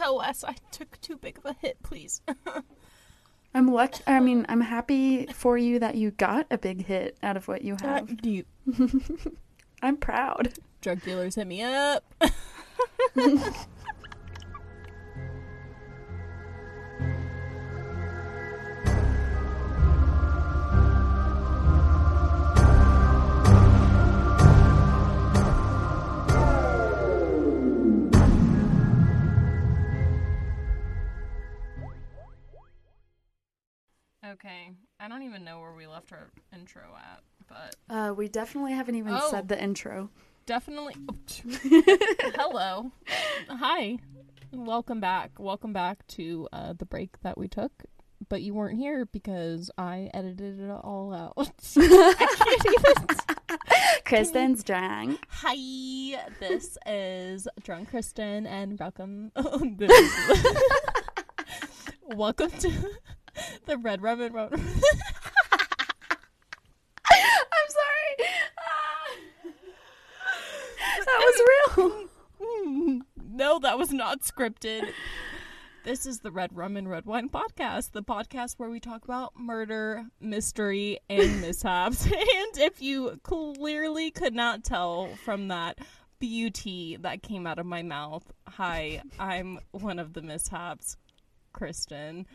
SOS, I took too big of a hit, please. I'm luck. I mean, I'm happy for you that you got a big hit out of what you uh, have. you I'm proud. drug dealers hit me up. Okay, I don't even know where we left our intro at, but Uh, we definitely haven't even Oh. said the intro. definitely. Hello, hi, welcome back. Welcome back to uh, the break that we took, but you weren't here because I edited it all out. I can't even. Kristen's drunk. Hi, this is Drunk Kristen, and welcome. welcome to the Red Rum and Rum. I'm sorry. Ah. that was real. no, that was not scripted. This is the Red Rum and Red Wine podcast, the podcast where we talk about murder, mystery, and mishaps. and if you clearly could not tell from that beauty that came out of my mouth, hi, I'm one of the mishaps, Kristen.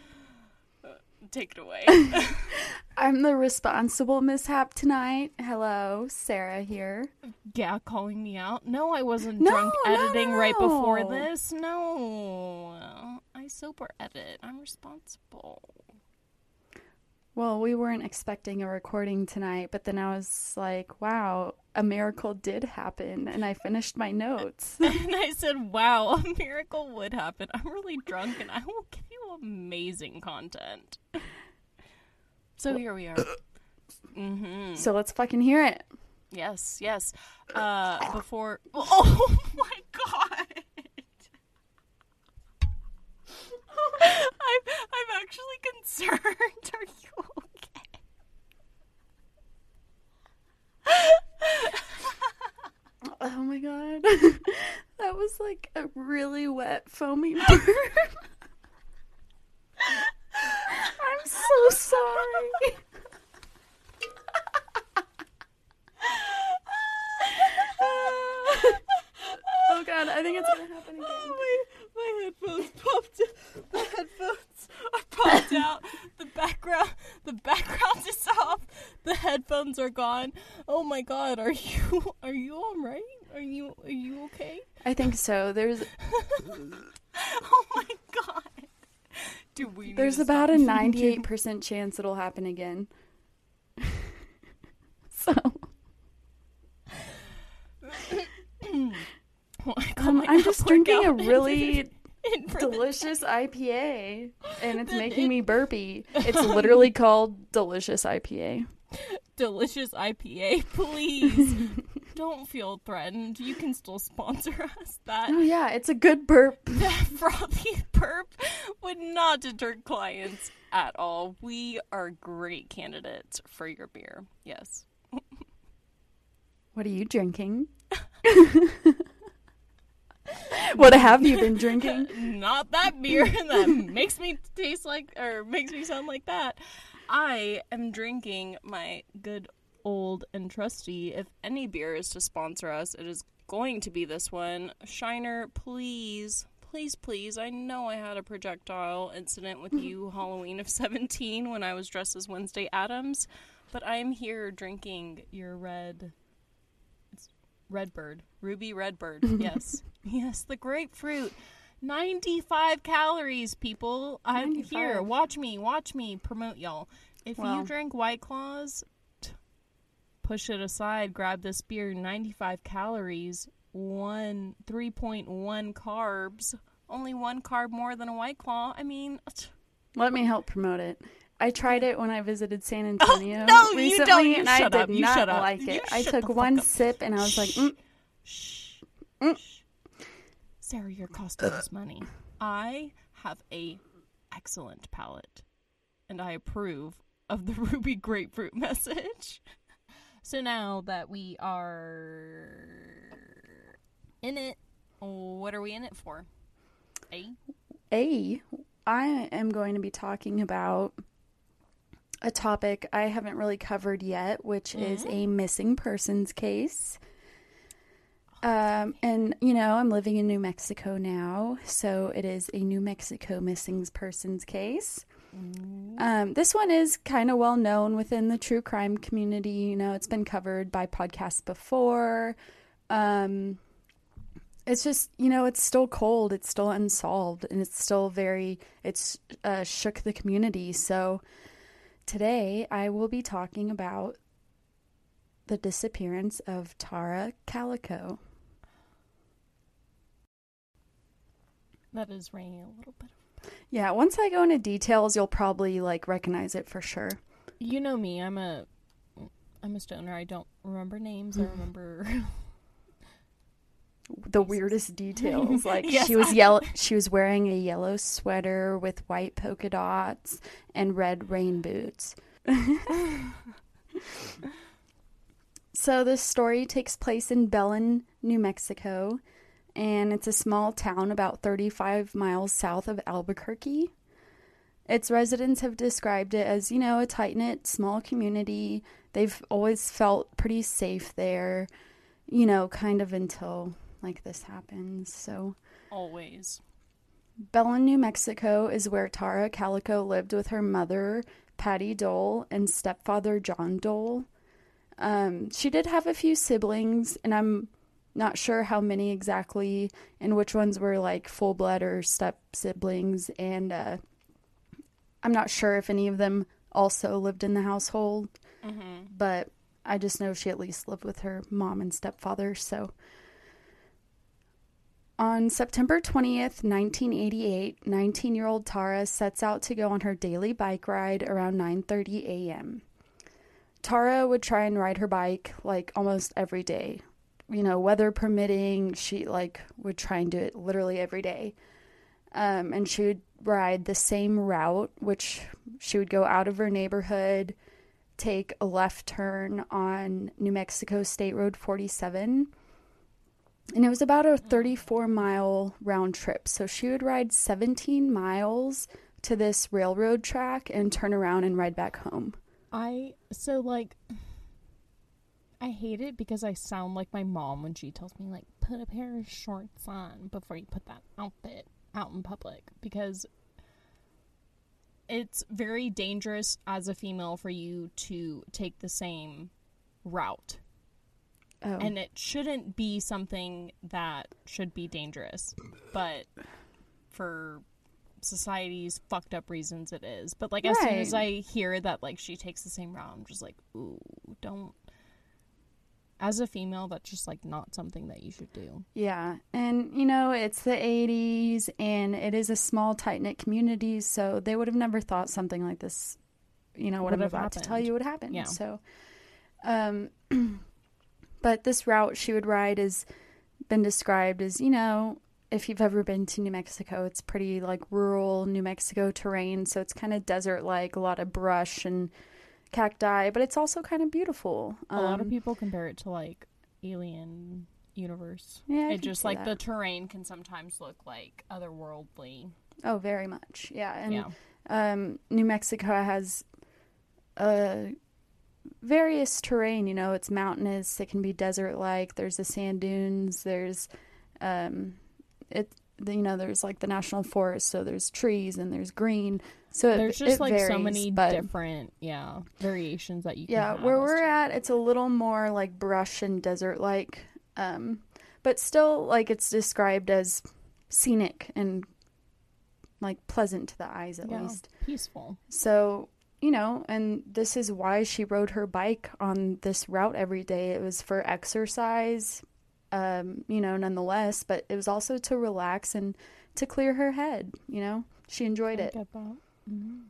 Take it away. I'm the responsible mishap tonight. Hello, Sara here. yeah, calling me out. No, I wasn't No, drunk no, editing right before this. No, I sober edit. I'm responsible. Well, we weren't expecting a recording tonight, but then I was like, wow, a miracle did happen. And I finished my notes. And I said, "Wow, a miracle would happen. I'm really drunk, and I will you amazing content." So here we are. hmm So let's fucking hear it. Yes, yes. Uh, before. Oh my god. I'm I'm actually concerned. Are you okay? Oh my god. that was like a really wet, foamy burp. I'm so sorry. oh god, I think it's gonna happen again. Oh, my, my headphones popped. The headphones are popped out. The background, the background is off. The headphones are gone. Oh my god, are you are you all right? Are you are you okay? I think so. There's Oh my god. Do we? there's about a 98% chance it'll happen again. so, um, I'm just drinking a really in for the- delicious IPA and it's making me burpy. It's literally called Delicious IPA. delicious IPA. Please don't feel threatened. You can still sponsor us. That Oh yeah, it's a good burp. that frothy burp would not deter clients at all. We are great candidates for your beer. Yes. What are you drinking? what have you been drinking? Not that beer that makes me taste like or makes me sound like that. I am drinking my good old and trusty. If any beer is to sponsor us, it is going to be this one. Shiner, please. Please, please. I know I had a projectile incident with you Halloween of 17 when I was dressed as Wednesday Addams, but I am here drinking your red it's Redbird. Ruby Redbird. Yes. yes, the grapefruit. 95 calories, people. I'm 95. here. Watch me. Watch me promote y'all. If Wow. you drink White Claws, push it aside. Grab this beer. 95 calories. One 3.1 carbs. Only one carb more than a White Claw. I mean, Let me help promote it. I tried it when I visited San Antonio Oh, no, you recently, don't. You and I shut did up. You not shut up. like You it. I took one sip and I was like, mm, Shh. Mm. Shh. Sara, you're costing us money. I have a excellent palate, and I approve of the ruby grapefruit message. So now that we are in it, what are we in it for? A. A, I am going to be talking about a topic I haven't really covered yet, which is a missing persons case. Um, and you know, I'm living in New Mexico now, so it is a New Mexico missing persons case. Um, this one is kind of well known within the true crime community. You know, it's been covered by podcasts before. Um, it's just you know it's still cold it's still unsolved and it's still very it's uh, shook the community so today i will be talking about the disappearance of tara calico That is raining a little bit. Yeah once i go into details you'll probably like recognize it for sure You know me. I'm a I'm a stoner. I don't remember names. I mm-hmm. remember. the weirdest details like Yes, she was yellow she was wearing a yellow sweater with white polka dots and red rain boots so this story takes place in belen new mexico and it's a small town about 35 miles south of albuquerque its residents have described it as you know a tight-knit small community they've always felt pretty safe there you know kind of until like this happens. So, Always. Belen, New Mexico is where Tara Calico lived with her mother, Patty Doel, and stepfather, John Doel. Um, she did have a few siblings, and I'm not sure how many exactly, and which ones were like full blood or step siblings. And uh, I'm not sure if any of them also lived in the household, Mm-hmm. but I just know she at least lived with her mom and stepfather. So, on September 20th, 1988, 19-year-old Tara sets out to go on her daily bike ride around 9:30 a.m. Tara would try and ride her bike like almost every day. You know, weather permitting, she like would try and do it literally every day. Um, and she would ride the same route, which she would go out of her neighborhood, take a left turn on New Mexico State Road 47 and it was about a 34 mile round trip. So she would ride 17 miles to this railroad track and turn around and ride back home. I so like. I hate it because I sound like my mom when she tells me like put a pair of shorts on before you put that outfit out in public because it's very dangerous as a female for you to take the same route. Oh, and it shouldn't be something that should be dangerous but for society's fucked up reasons it is. But like as soon as i hear that like she takes the same route i'm just like ooh don't as a female that's just like not something that you should do yeah. And, you know, it's the 80s and it is a small, tight knit community. So they would have never thought something like this, you know, what Would I'm about to tell you would happen. Yeah. So, um, but this route she would ride has been described as, you know, if you've ever been to New Mexico, it's pretty like rural New Mexico terrain. So it's kind of desert like, a lot of brush and cacti, but it's also kind of beautiful. a lot of Um, people compare it to like alien universe Yeah, I it just like the terrain can sometimes look like otherworldly Oh, very much. Yeah. And yeah um, New Mexico has uh, various terrain. You know, it's mountainous. It can be desert-like. There's the sand dunes. There's um, it. You know, there's like the national forest. So there's trees and there's green. So it, there's just like so many but different yeah variations that you can yeah, where we're at, it's a little more like brush and desert-like, um, but still like it's described as scenic and like pleasant to the eyes at Yeah. least. peaceful So, you know, and this is why she rode her bike on this route every day. It was for exercise, um, you know, nonetheless, but it was also to relax and to clear her head, you know. She enjoyed it. Mhm.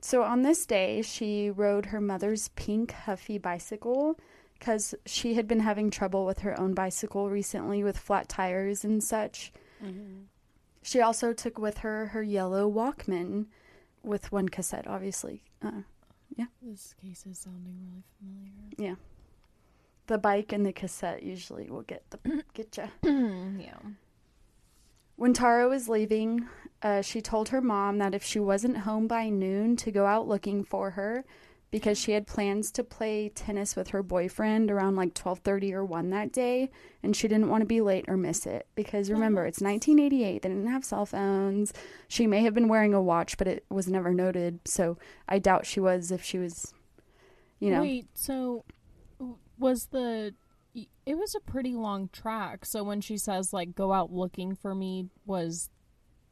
So on this day, she rode her mother's pink Huffy bicycle because she had been having trouble with her own bicycle recently with flat tires and such. Mhm. She also took with her her yellow Walkman with one cassette, obviously. Uh, This case is sounding really familiar. The bike and the cassette usually will get the get you. yeah. When Tara was leaving, uh, she told her mom that if she wasn't home by noon, to go out looking for her because she had plans to play tennis with her boyfriend around like 12:30 or 1 that day and she didn't want to be late or miss it because remember it's 1988 they didn't have cell phones she may have been wearing a watch but it was never noted so I doubt she was if she was you know Wait, so was the it was a pretty long track. So when she says like go out looking for me was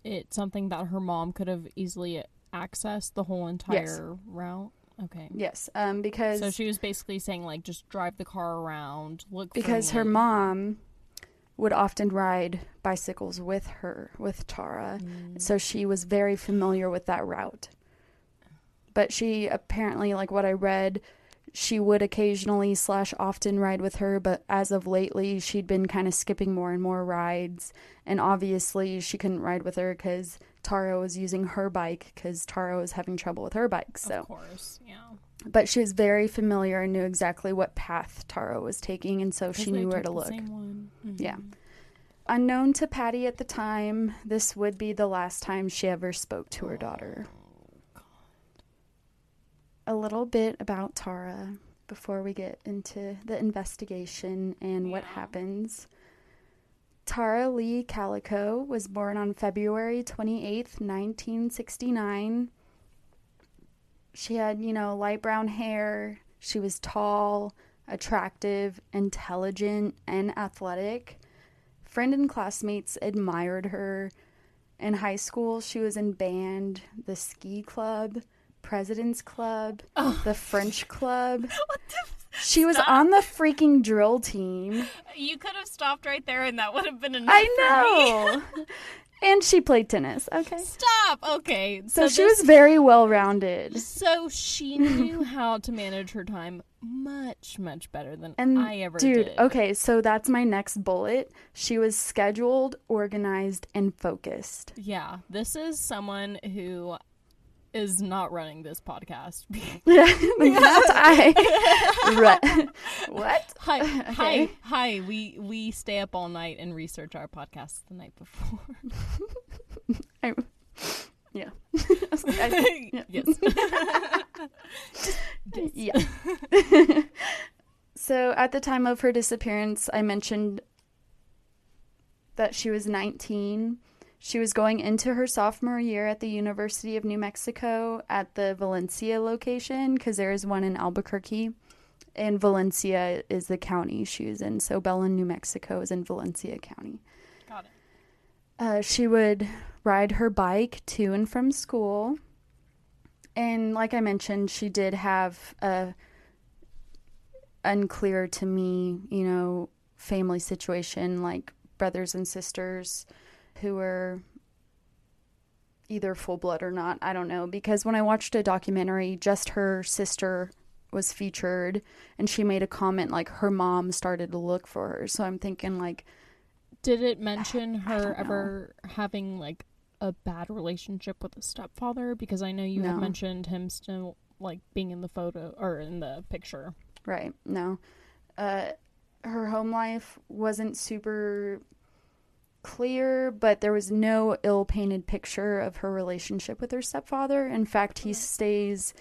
it something that her mom could have easily accessed the whole entire route? Okay. yes um because So she was basically saying like just drive the car around, look because her mom would often ride bicycles with her with Tara Mm. so she was very familiar with that route but she apparently like what i read she would occasionally slash often ride with her but as of lately she'd been kind of skipping more and more rides and obviously she couldn't ride with her because tara was using her bike because tara was having trouble with her bike so Of course, yeah. but she was very familiar and knew exactly what path tara was taking and so she knew where to look one. Yeah. Unknown to patty at the time this would be the last time she ever spoke to her daughter a little bit about Tara before we get into the investigation and what happens. Tara Lee Calico was born on February 28th, 1969. She had, you know, light brown hair. She was tall, attractive, intelligent, and athletic. Friend and classmates admired her. In high school, she was in band, the ski club, President's Club, oh. the French Club. What the? F- She was Stop. on the freaking drill team. you could have stopped right there, and that would have been enough. I know. and she played tennis. Okay. Stop. Okay. So, she this- was very well rounded. So she knew how to manage her time much, much better than And I ever did. dude, did. okay, so that's my next bullet. She was scheduled, organized, and focused. Yeah, this is someone who is not running this podcast. that's I. Right. what? hi, hi, Okay. hi. We we stay up all night and research our podcast the night before. I, yeah. I- yeah. yes. Yeah. so at the time of her disappearance, I mentioned that she was 19. She was going into her sophomore year at the University of New Mexico at the Valencia location because there is one in Albuquerque. And Valencia is the county she was in. So Belen, New Mexico is in Valencia County. Got it. Uh, she would ride her bike to and from school. And like I mentioned, she did have a unclear to me, you know, family situation like brothers and sisters who were either full blood or not. I don't know because when I watched a documentary, just her sister was featured and she made a comment like her mom started to look for her. So I'm thinking like Did it mention her ever having like a bad relationship with a stepfather? Because I know you No. had mentioned him still like being in the photo or in the picture. Right. No. Uh, her home life wasn't super clear, but there was no ill painted picture of her relationship with her stepfather. In fact, he stays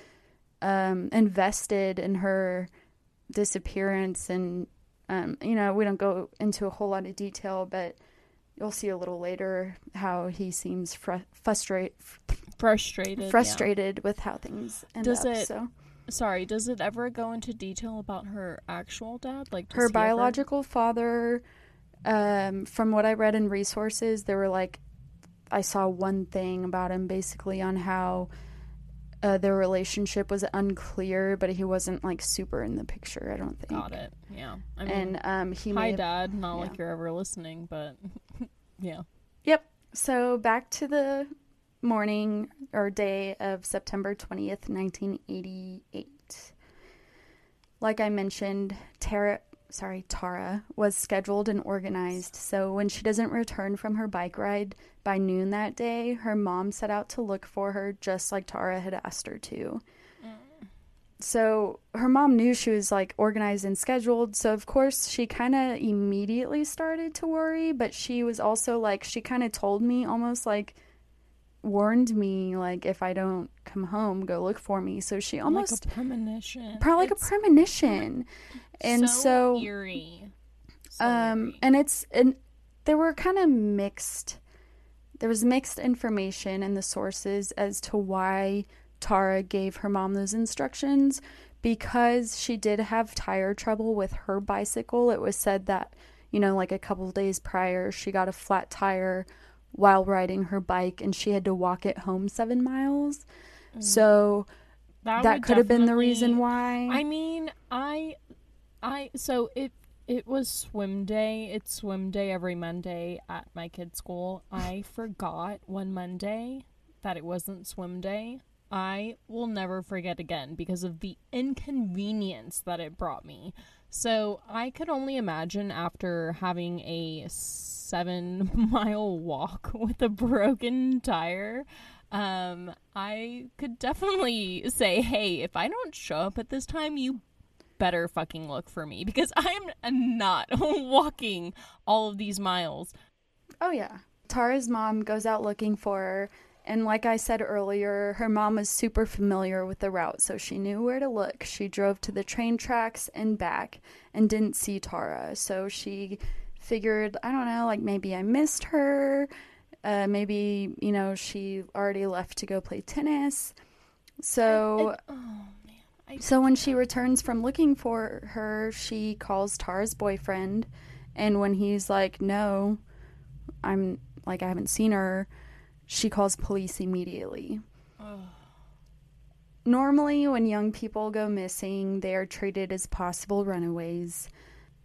um, invested in her disappearance. And, um, you know, we don't go into a whole lot of detail, but you'll see a little later how he seems fr- frustrate- Frustrated. yeah. frustrated with how things end Does up. it- so. Sorry, does it ever go into detail about her actual dad? Like her he ever- biological father um from what i read in resources there were like i saw one thing about him basically on how uh, their relationship was unclear but he wasn't like super in the picture i don't think Got it. Yeah. I mean, and um he hi, have- Dad. Not yeah. like you're ever listening, but yeah. yep so back to the morning or day of september 20th 1988 like i mentioned tara sorry, Tara, was scheduled and organized. So when she doesn't return from her bike ride by noon that day, her mom set out to look for her just like Tara had asked her to. so her mom knew she was like organized and scheduled. So, of course, she kind of immediately started to worry, but she was also like, she kind of told me almost like, warned me like if I don't come home, go look for me. So she almost like a premonition. probably like It's a premonition. And so, eerie. So um eerie. and it's and there were kind of mixed there was mixed information in the sources as to why Tara gave her mom those instructions because she did have tire trouble with her bicycle. It was said that, you know, like a couple days prior, she got a flat tire while riding her bike and she had to walk it home 7 miles. Mm. So that, would could have been the reason why. I mean, I, I so it it was swim day. It's swim day every Monday at my kid's school. I forgot one Monday that it wasn't swim day. I will never forget again because of the inconvenience that it brought me. So I could only imagine after having a seven mile walk with a broken tire. Um, I could definitely say, hey, if I don't show up at this time, you better fucking look for me because I'm not walking all of these miles. Oh, yeah. Tara's mom goes out looking for. And like I said earlier, her mom was super familiar with the route, so she knew where to look. She drove to the train tracks and back and didn't see Tara. So she figured, I don't know, like maybe I missed her. Uh, maybe, you know, she already left to go play tennis. So. oh man, I So when she returns from looking for her, she calls Tara's boyfriend, and when he's like, "No, I'm like I haven't seen her," she calls police immediately. Normally, when young people go missing, they are treated as possible runaways.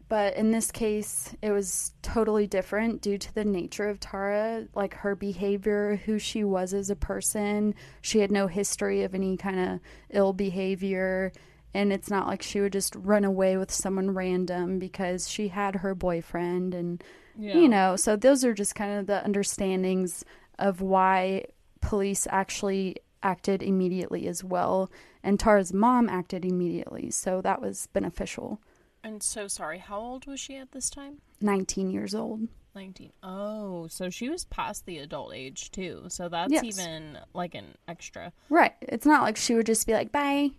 But in this case, it was totally different due to the nature of Tara, like her behavior, who she was as a person. She had no history of any kind of ill behavior. And it's not like she would just run away with someone random because she had her boyfriend. And, yeah. you know, so those are just kind of the understandings of why police actually acted immediately as well. And Tara's mom acted immediately. So that was beneficial. I'm so sorry. How old was she at this time? 19 years old. 19. Oh, so she was past the adult age too. So that's Yes. even like an extra. Right. It's not like she would just be like, bye.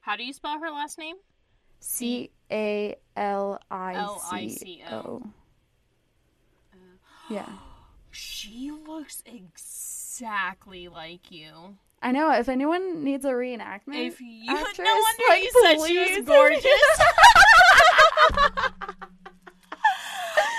How do you spell her last name? C A L I C. O. Yeah. She looks exactly like you. I know. If anyone needs a reenactment, If you actress, no wonder like, you said she was gorgeous.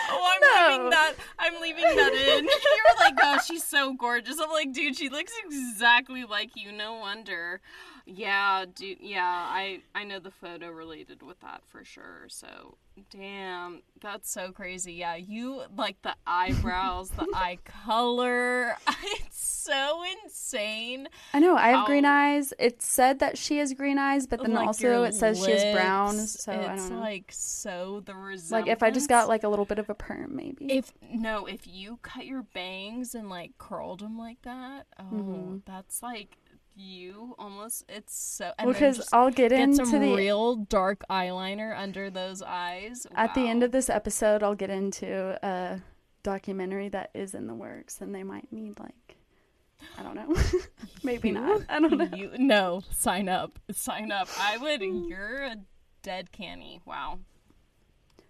oh, I'm No. leaving that. I'm leaving that in. You're like, oh, she's so gorgeous. I'm like, dude, she looks exactly like you. No wonder. Yeah, dude. Yeah, I I know the photo related with that for sure. So, damn, that's so crazy. Yeah, you like the eyebrows, the eye color. It's so insane. I know. I have green eyes. It said that she has green eyes, but then Like also it says she has brown. So I don't know. like so the resemblance. Like if I just got like a little bit of a perm, maybe. if no, if you cut your bangs and like curled them like that, oh, Mhm. that's like you almost. It's so and because just I'll get get into some the real dark eyeliner under those eyes. at the end of this episode. I'll get into a documentary that is in the works, and they might need like I don't know, maybe You- not. I don't know. You no, sign up, sign up. I would. You're a dead canny. Wow.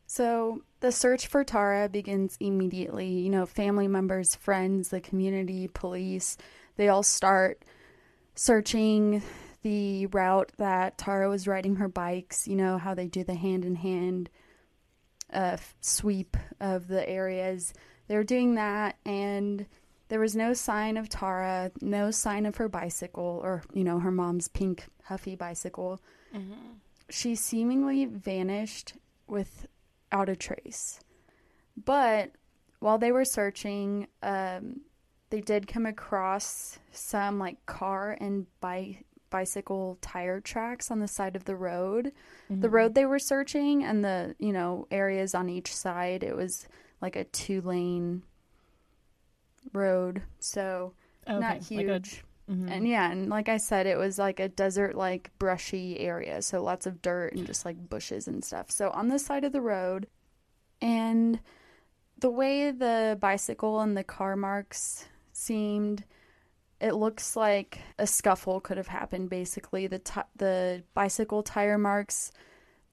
So the search for Tara begins immediately. You know, family members, friends, the community, police, they all start searching the route that Tara was riding her bikes, you know, how they do the hand in hand sweep of the areas. They were doing that, and there was no sign of Tara, no sign of her bicycle, or, you know, her mom's pink, huffy bicycle. Mm-hmm. She seemingly vanished without a trace. But while they were searching, um, they did come across some like car and bi- bicycle tire tracks on the side of the road. The Mm-hmm. road they were searching and the, you know, areas on each side, it was like a two lane road. So Okay, not like a huge. And yeah, and like I said, it was like a desert, like brushy area. So lots of dirt and just like bushes and stuff. So on the side of the road, and the way the bicycle and the car marks seemed, it looks like a scuffle could have happened. Basically, the ti the bicycle tire marks,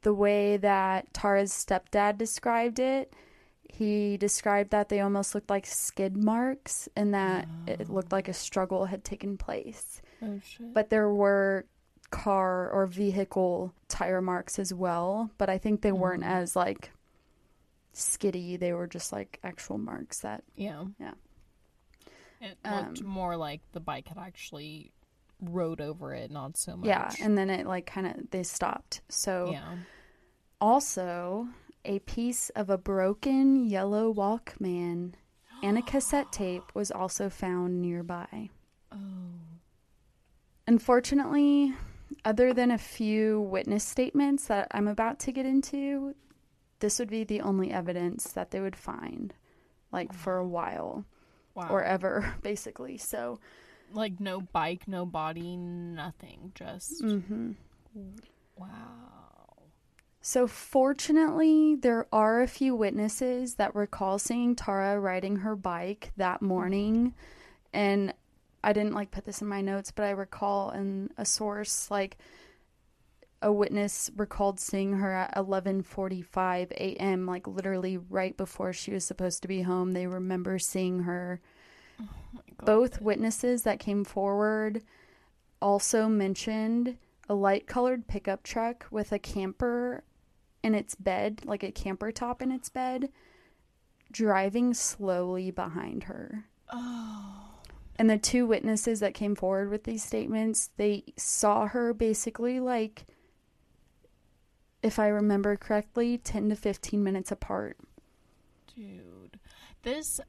the way that Tara's stepdad described it, he described that they almost looked like skid marks and that it oh. looked like a struggle had taken place. Oh shit. But there were car or vehicle tire marks as well, but I think they weren't hmm. as like skiddy. They were just like actual marks that yeah. Yeah. It looked Um, more like the bike had actually rode over it, not so much. yeah, and then it like kind of they stopped. So yeah. also a piece of a broken yellow Walkman and a cassette tape was also found nearby. Oh. Unfortunately, other than a few witness statements that I'm about to get into, this would be the only evidence that they would find, like for a while Wow. or ever, basically. So, like no bike, no body, nothing. Just Mm-hmm. wow. so fortunately, there are a few witnesses that recall seeing Tara riding her bike that morning, and I didn't like put this in my notes, but I recall in a source like a witness recalled seeing her at 11:45 a.m. like literally right before she was supposed to be home. They remember seeing her. Oh. Both witnesses that came forward also mentioned a light-colored pickup truck with a camper in its bed, like a camper top in its bed, driving slowly behind her. Oh. And the two witnesses that came forward with these statements, they saw her basically like, if I remember correctly, 10 to 15 minutes apart. Dude, this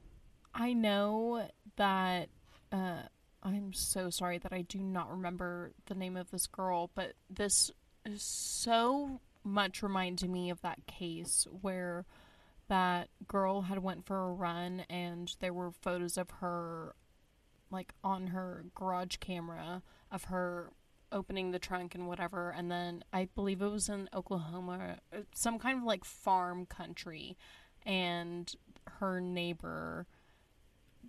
I know that uh I'm so sorry that I do not remember the name of this girl, but this is so much reminded me of that case where that girl had went for a run and there were photos of her like on her garage camera of her opening the trunk and whatever and then I believe it was in Oklahoma uh, some kind of like farm country and her neighbor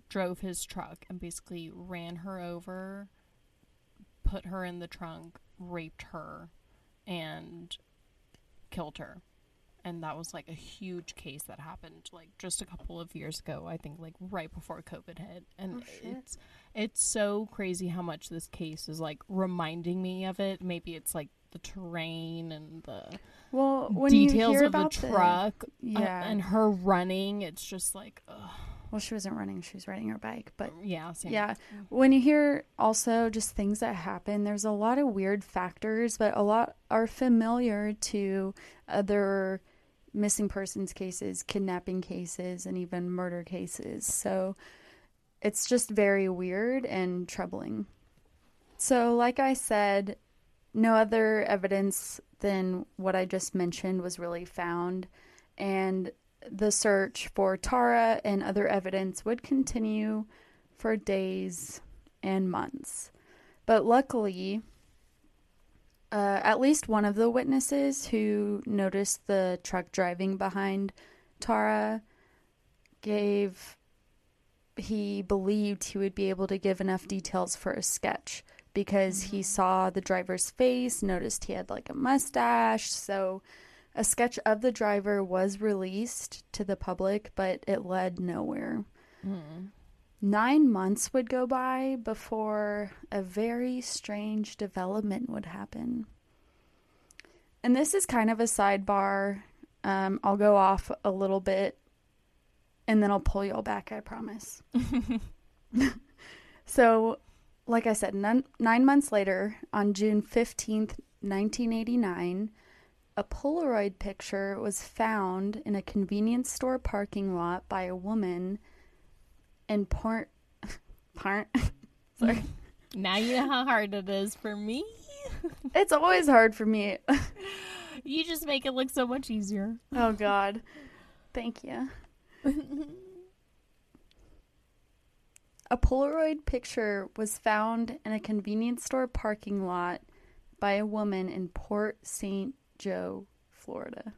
drove his truck and basically ran her over, put her in the trunk, raped her, and killed her. And that was like a huge case that happened like just a couple of years ago, I think like right before COVID hit. And Oh, it's it's so crazy how much this case is like reminding me of it. Maybe it's like the terrain and the Well, when you details hear of the truck uh, yeah. and her running it's just like ugh. well, she wasn't running; she was riding her bike. But yeah same. yeah, when you hear also just things that happen, there's a lot of weird factors, but a lot are familiar to other missing persons cases, kidnapping cases, and even murder cases. So it's just very weird and troubling. So, like I said, no other evidence than what I just mentioned was really found, and the search for Tara and other evidence would continue for days and months. But luckily, uh, at least one of the witnesses who noticed the truck driving behind Tara gave, he believed he would be able to give enough details for a sketch because he saw the driver's face, noticed he had like a mustache. So a sketch of the driver was released to the public, but it led nowhere. Mm. Nine months would go by before a very strange development would happen. And this is kind of a sidebar. Um, I'll go off a little bit and then I'll pull y'all back, I promise. so, like I said, nine, nine months later, on June 15th, 1989, a Polaroid picture was found in a convenience store parking lot by a woman in Port. Port. Sorry. now you know how hard it is for me It's always hard for me. you just make it look so much easier Oh, God. Thank you. A Polaroid picture was found in a convenience store parking lot by a woman in Port St. Joe, Florida.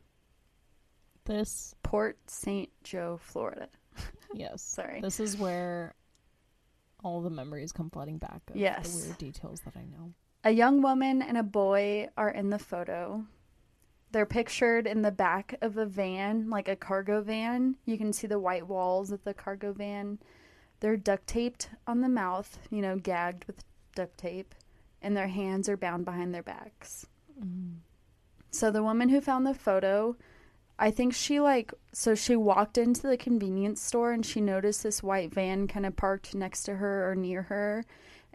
This, Port St. Joe, Florida. yes. Sorry. This is where all the memories come flooding back of Yes. the weird details that I know. A young woman and a boy are in the photo. They're pictured in the back of a van, like a cargo van. You can see the white walls of the cargo van. They're duct taped on the mouth, you know, gagged with duct tape, and their hands are bound behind their backs. Mm. So the woman who found the photo, I think she like so she walked into the convenience store and she noticed this white van kind of parked next to her or near her.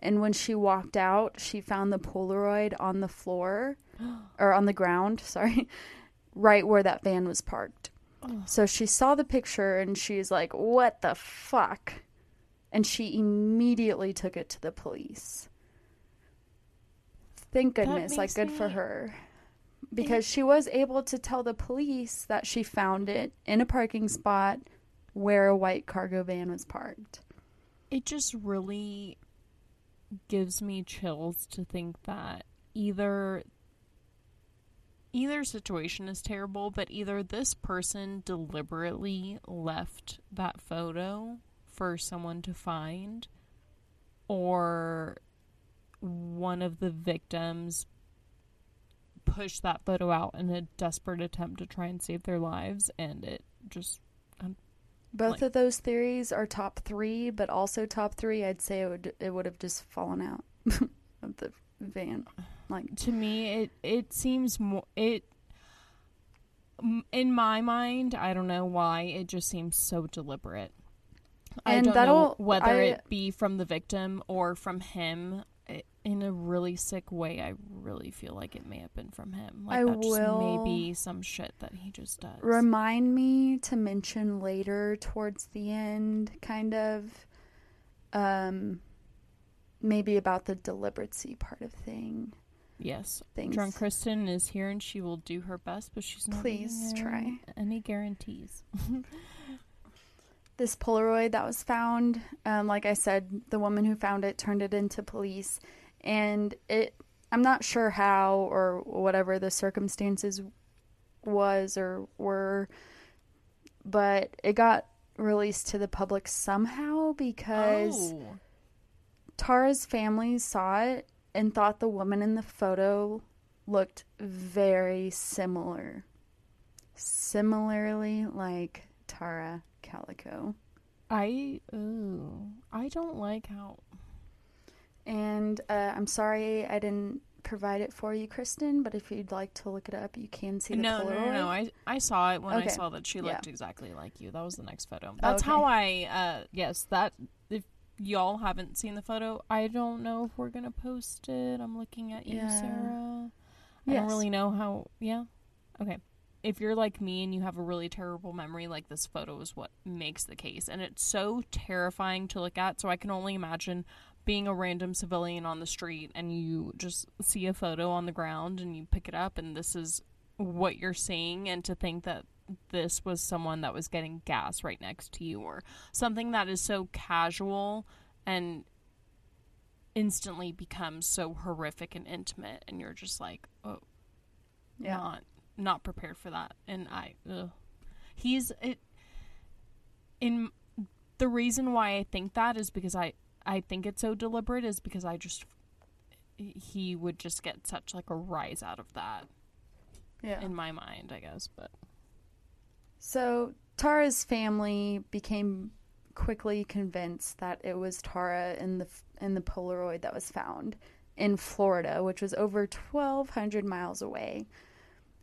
And when she walked out, she found the Polaroid on the floor or on the ground, sorry, right where that van was parked. So she saw the picture and she's like, "What the fuck?" And she immediately took it to the police. Thank goodness, like good for her. Because she was able to tell the police that she found it in a parking spot where a white cargo van was parked. It just really gives me chills to think that either either situation is terrible, but either this person deliberately left that photo for someone to find or one of the victims pushed that photo out in a desperate attempt to try and save their lives and it just Both Like- of those theories are top three, but also top three, I'd say it would it would have just fallen out of the van. Like to me it it seems more it in my mind i don't know why it just seems so deliberate i And don't know whether I- it be from the victim or from him I- in a really sick way i really feel like it may have been from him like I that will- be some shit that he just does remind me to mention later towards the end, kind of, um, maybe about the deliberacy part of thing yes things. drunk kristen is here and she will do her best but she's not Please try. any guarantees this Polaroid that was found, um, like I said, the woman who found it turned it into police, and it. I'm not sure how or whatever the circumstances was or were, but it got released to the public somehow because oh Tara's family saw it and thought the woman in the photo looked very similar. Similarly like Tara Calico. I oh I don't like how And uh, I'm sorry I didn't provide it for you, Kristen, but if you'd like to look it up, you can see the no, no, Polaroid. no, no. I I saw it when I saw that she Yeah. looked exactly like you. That was the next photo. That's Okay. how I. Uh, yes, that. If y'all haven't seen the photo, I don't know if we're gonna post it. I'm looking at you, Yeah. Sara. I Yes. don't really know how. Yeah. Okay. If you're like me and you have a really terrible memory, like this photo is what makes the case, and it's so terrifying to look at. So I can only imagine being a random civilian on the street and you just see a photo on the ground and you pick it up and this is what you're seeing and to think that this was someone that was getting gas right next to you or something that is so casual and instantly becomes so horrific and intimate and you're just like oh Yeah. not not prepared for that and i ugh. he's it in the reason why i think that is because i i think it's so deliberate is because i just he would just get such like a rise out of that Yeah. in my mind i guess but So Tara's family became quickly convinced that it was Tara in the in the Polaroid that was found in Florida, which was over 1200 miles away.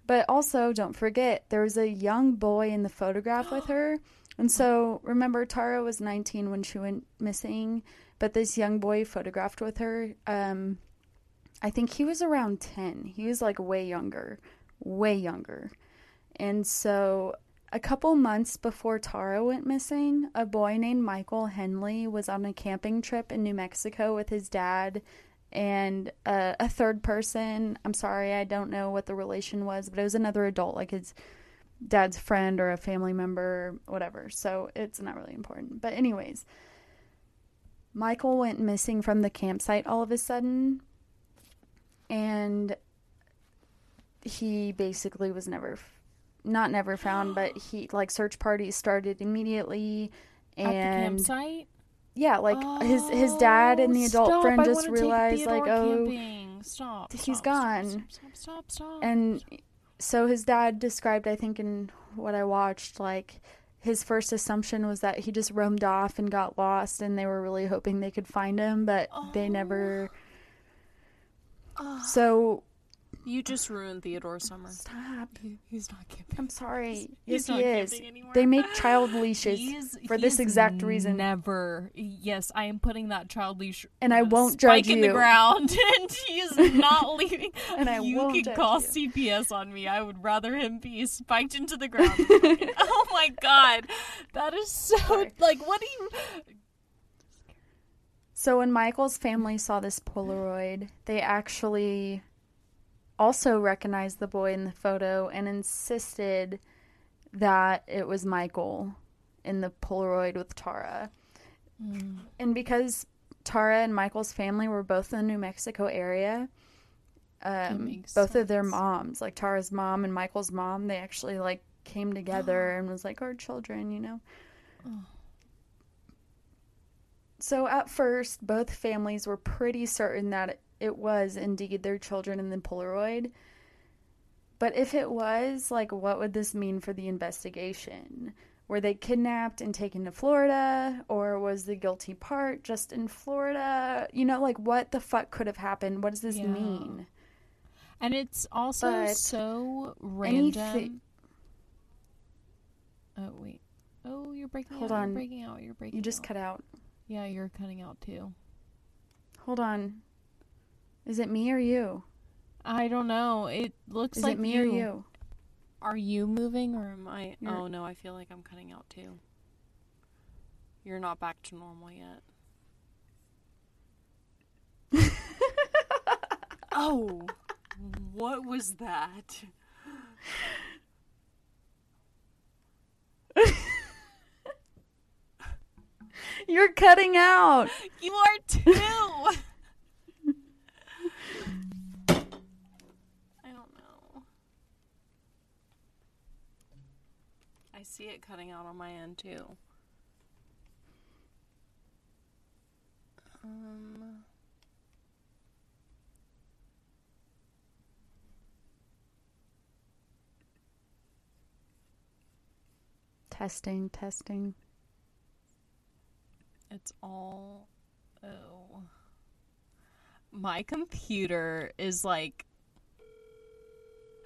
But also, don't forget, there was a young boy in the photograph with her. And so, remember, Tara was 19 when she went missing, but this young boy photographed with her, um, I think he was around 10. He was like way younger, way younger. And so, a couple months before Tara went missing, a boy named Michael Henley was on a camping trip in New Mexico with his dad and uh, a third person. I'm sorry, I don't know what the relation was, but it was another adult, like his dad's friend or a family member, whatever. So it's not really important. But, anyways, Michael went missing from the campsite all of a sudden, and he basically was never, not never found, but he like search parties started immediately, At the and campsite? Yeah, like his his dad oh, and the Oh, adult stop, friend just realized like oh. Stop. he's stop, stop, gone. Stop, stop, stop, stop. and so his dad described i think in what i watched like his first assumption was that he just roamed off and got lost and they were really hoping they could find him but they never oh. so You just ruined Theodore summer. stop He's not camping. i'm sorry He's yes not he is anymore. they make child leashes He's- for this exact reason Never. Yes, I am putting that child leash And I with a won't spike judge in the ground, and he is not leaving. And I you won't can judge call you. CPS on me. I would rather him be spiked into the ground. oh my god, that is so Sorry. like. What do you? So when Michael's family saw this Polaroid, they actually also recognized the boy in the photo and insisted that it was Michael in the Polaroid with Tara. And because Tara and Michael's family were both in the New Mexico area, um, both of their moms, like Tara's mom and Michael's mom, they actually like came together and was like our children, you know. So at first, both families were pretty certain that it was indeed their children in the Polaroid. But if it was, like, what would this mean for the investigation? Were they kidnapped and taken to Florida? Or was the guilty part just in Florida? You know, like, what the fuck could have happened? What does this Yeah. mean? And it's also But so random. Oh wait. Oh, you're breaking Hold out. on. You're breaking out. You're breaking. You just out. cut out. Yeah, you're cutting out too. Hold on. Is it me or you? I don't know. It looks Is like it me or you? Are you moving or am I? You're- Oh no, I feel like I'm cutting out too. You're not back to normal yet. oh, what was that? You're cutting out. You are too. I see it cutting out on my end too. Um. Testing, testing. It's all oh. My computer is like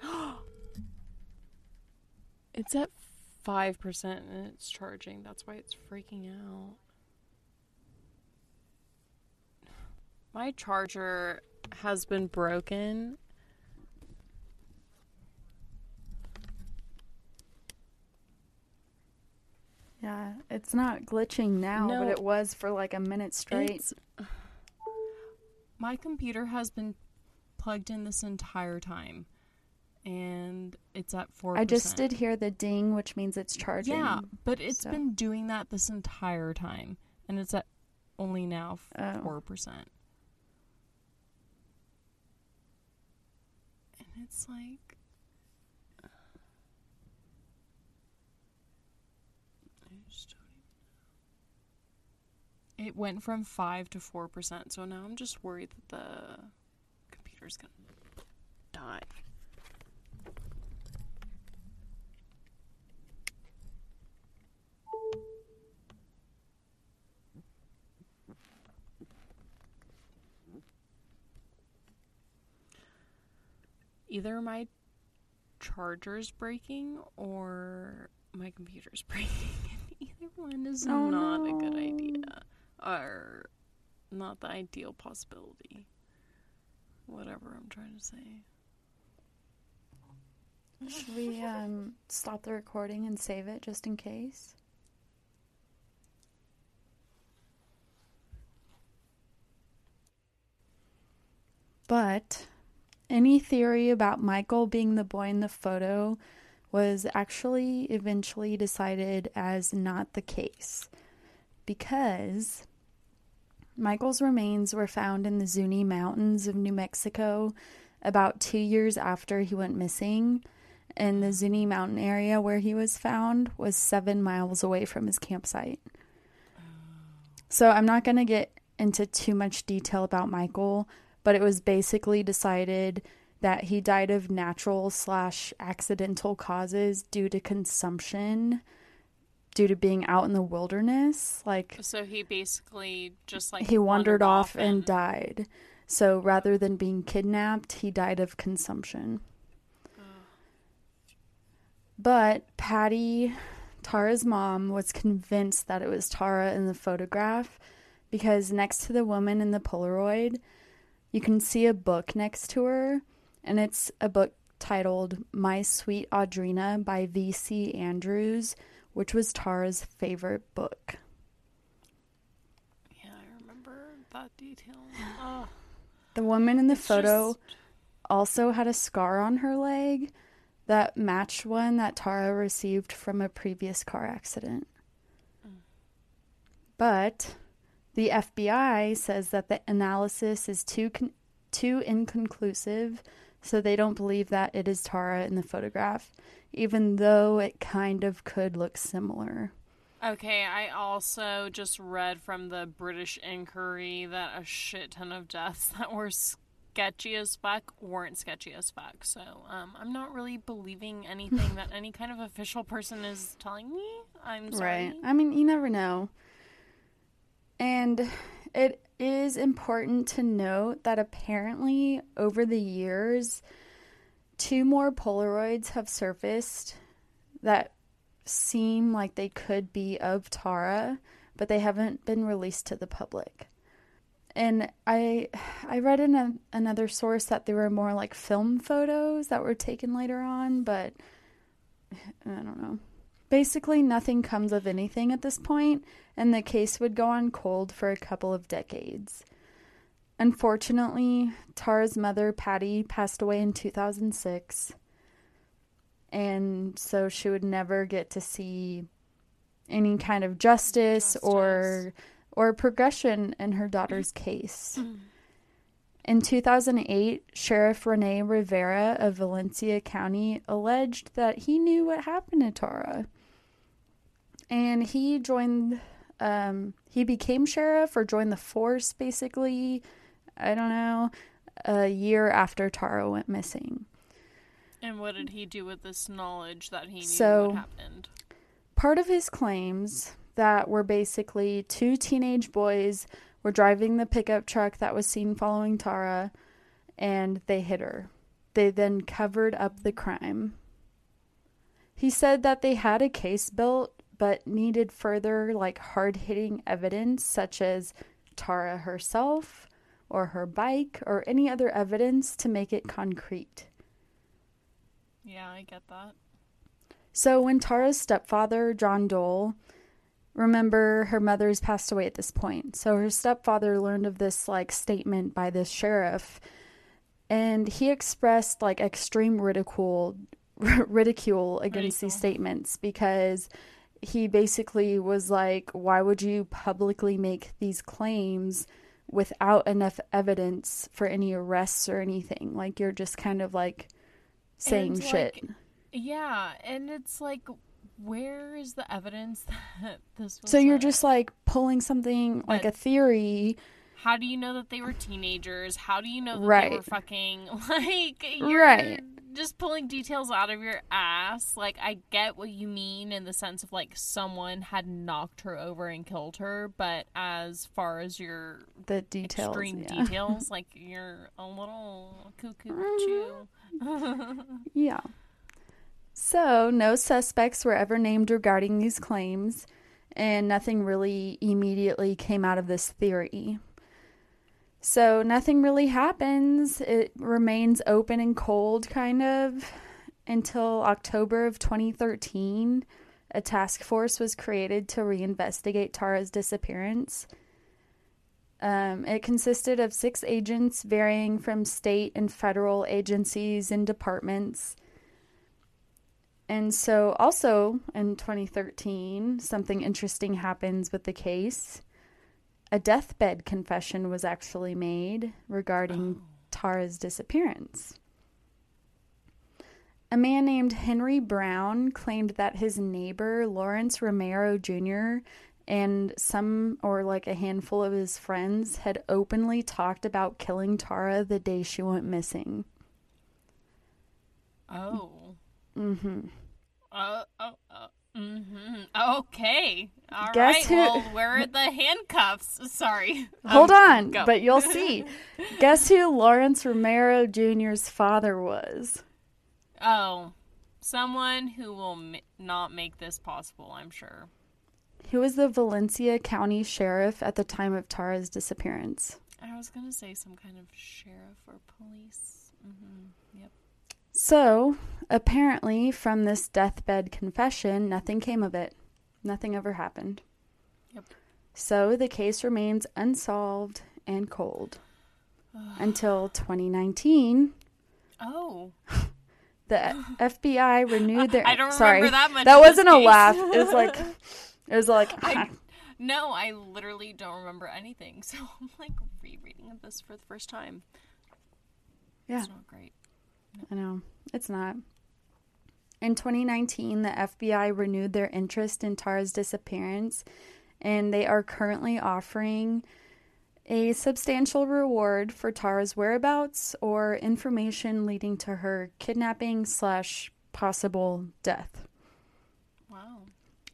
It's at 5% and it's charging. That's why it's freaking out. My charger has been broken. Yeah, it's not glitching now, No. but it was for like a minute straight. My computer has been plugged in this entire time, and it's at four. I just did hear the ding, which means it's charging. Yeah, but it's so- been doing that this entire time, and it's at only now Oh. four percent. And it's like. I just don't even- It went from five to four percent, so now I'm just worried that the computer's gonna die. Either my charger's breaking or my computer's breaking. And either one is Oh, not a good idea. Or not the ideal possibility. Whatever I'm trying to say. Should we um stop the recording and save it just in case? But any theory about Michael being the boy in the photo was actually eventually decided as not the case. Because Michael's remains were found in the Zuni Mountains of New Mexico about two years after he went missing. And the Zuni Mountain area where he was found was seven miles away from his campsite. Oh. So I'm not going to get into too much detail about Michael, but it was basically decided that he died of natural slash accidental causes due to consumption due to being out in the wilderness. Like So he basically just like he wandered off and died. So rather than being kidnapped he died of consumption. But patty tara's mom was convinced that it was tara in the photograph because next to the woman in the polaroid you can see a book next to her and it's a book titled My Sweet Audrina by V.C. Andrews, which was Tara's favorite book. Yeah, I remember that detail. Oh, The woman in the it's photo just- also had a scar on her leg that matched one that Tara received from a previous car accident. Mm. But the FBI says that the analysis is too con- too inconclusive, so they don't believe that it is Tara in the photograph, even though it kind of could look similar. Okay, I also just read from the British Inquiry that a shit ton of deaths that were sketchy as fuck weren't sketchy as fuck. So um, I'm not really believing anything that any kind of official person is telling me. I'm sorry. Right. I mean, you never know. And it is important to note that apparently over the years, two more Polaroids have surfaced that seem like they could be of Tara, but they haven't been released to the public. And I I read in a, another source that they were more like film photos that were taken later on, but I don't know. Basically, nothing comes of anything at this point, and the case would go on cold for a couple of decades. Unfortunately, Tara's mother, Patty, passed away in 2006, and so she would never get to see any kind of justice, or or progression in her daughter's case. Hmm. In 2008, Sheriff Rene Rivera of Valencia County alleged that he knew what happened to Tara. And he joined, um, he became sheriff or joined the force basically, I don't know, a year after Tara went missing. And what did he do with this knowledge that he knew So- what happened? Part of his claims that were basically two teenage boys were driving the pickup truck that was seen following Tara and they hit her. They then covered up the crime. He said that they had a case built but needed further like hard-hitting evidence such as Tara herself or her bike or any other evidence to make it concrete. Yeah, I get that. So when Tara's stepfather, John Doel, remember her mother's passed away at this point. So her stepfather learned of this like statement by this sheriff and he expressed like extreme ridicule ridicule against these statements because he basically was like why would you publicly make these claims without enough evidence for any arrests or anything like you're just kind of like saying And, shit like, Yeah, and it's like, where is the evidence that this was? So you're a- just like pulling something like a theory. How do you know that they were teenagers? How do you know that they were fucking like you're Right. just pulling details out of your ass? Like I get what you mean in the sense of like someone had knocked her over and killed her, but as far as your The details. extreme yeah. details, like you're a little cuckoo chew. Mm-hmm. Yeah. So no suspects were ever named regarding these claims, and nothing really immediately came out of this theory. So nothing really happens. It remains open and cold, kind of, until October of 2013. A task force was created to reinvestigate Tara's disappearance. Um, it consisted of six agents varying from state and federal agencies and departments. And so, also in 2013, something interesting happens with the case. A deathbed confession was actually made regarding Oh. Tara's disappearance. A man named Henry Brown claimed that his neighbor, Lawrence Romero Jr., and some or like a handful of his friends had openly talked about killing Tara the day she went missing. Oh. Mm hmm Uh, oh, oh, mm-hmm. Okay. All right. Guess who- Well, where are the handcuffs? Sorry. Hold Um, on, go. but you'll see. Guess who Lawrence Romero Jr.'s father was? Oh, someone who will m- not make this possible. I'm sure. He was the Valencia County Sheriff at the time of Tara's disappearance. I was gonna say some kind of sheriff or police. Mm-hmm. Yep. So, apparently, from this deathbed confession, nothing came of it. Nothing ever happened. Yep. So, the case remains unsolved and cold until 2019. Oh. The FBI renewed their. I don't remember sorry, that much That wasn't a laugh. It was like, it was like, I, ah. no, I literally don't remember anything. So I'm like rereading this for the first time. yeah. It's not great. I know. It's not. In 2019, the FBI renewed their interest in Tara's disappearance, and they are currently offering a substantial reward for Tara's whereabouts or information leading to her kidnapping slash possible death. Wow.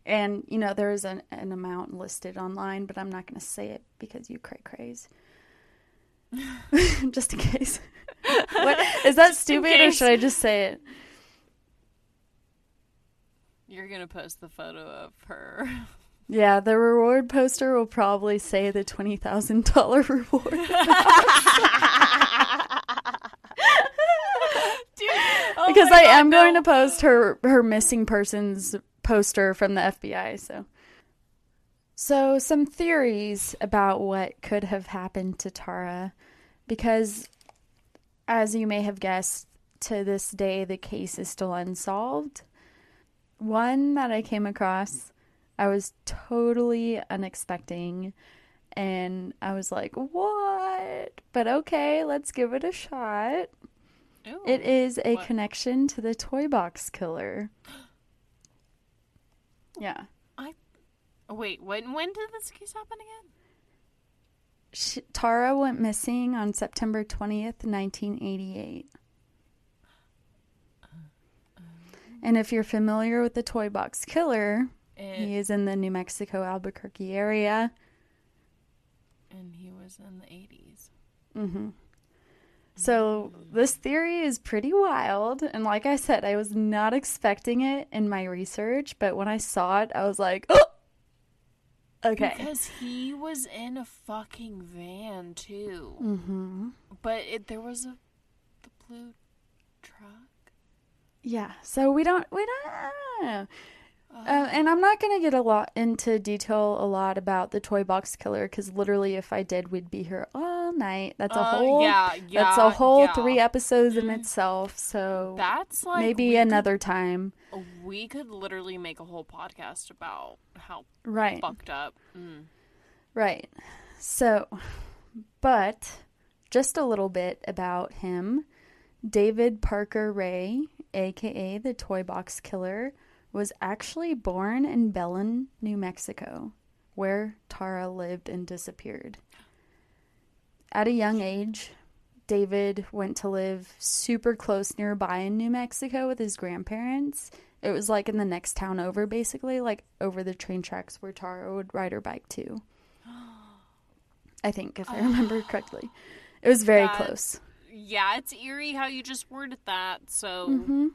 And, you know, there is an, an amount listed online, but I'm not going to say it because you cray craze. just in case. what is that stupid or should I just say it? You're gonna post the photo of her. Yeah, the reward poster will probably say the twenty thousand dollar reward. Dude, oh because I God, am going to post her her missing persons poster from the FBI. So, so some theories about what could have happened to Tara, because as you may have guessed, to this day the case is still unsolved. One that I came across, I was totally unexpecting. And I was like, what? But okay, let's give it a shot. Ooh. It is a What? connection to the toy box killer. Yeah. I Wait, when when did this case happen again? Sh Tara went missing on September 20th, 1988. And if you're familiar with the toy box killer, he is in the New Mexico Albuquerque area. and he was in the 80s. Mm-hmm. So this theory is pretty wild, and like I said, I was not expecting it in my research, but when I saw it, I was like, "Oh, okay." Because he was in a fucking van too. Mm-hmm. But it, there was a the blue. Yeah. So we don't we don't. I don't know. Uh, and I'm not gonna get a lot into detail a lot about the toy box killer because literally, if I did, we'd be here all night. That's a Uh, whole. yeah, yeah, that's a whole yeah. three episodes in Mm. itself. So That's like maybe we could- another time. we could literally make a whole podcast about how Right. fucked up. Mm. Right. So, but just a little bit about him. David Parker Ray, aka the Toy Box Killer, was actually born in Belen, New Mexico, where Tara lived and disappeared. At a young age, David went to live super close nearby in New Mexico with his grandparents. It was like in the next town over, basically, like over the train tracks where Tara would ride her bike to. I think, if I remember correctly. It was very That- close. Yeah, it's eerie how you just worded that. So hmm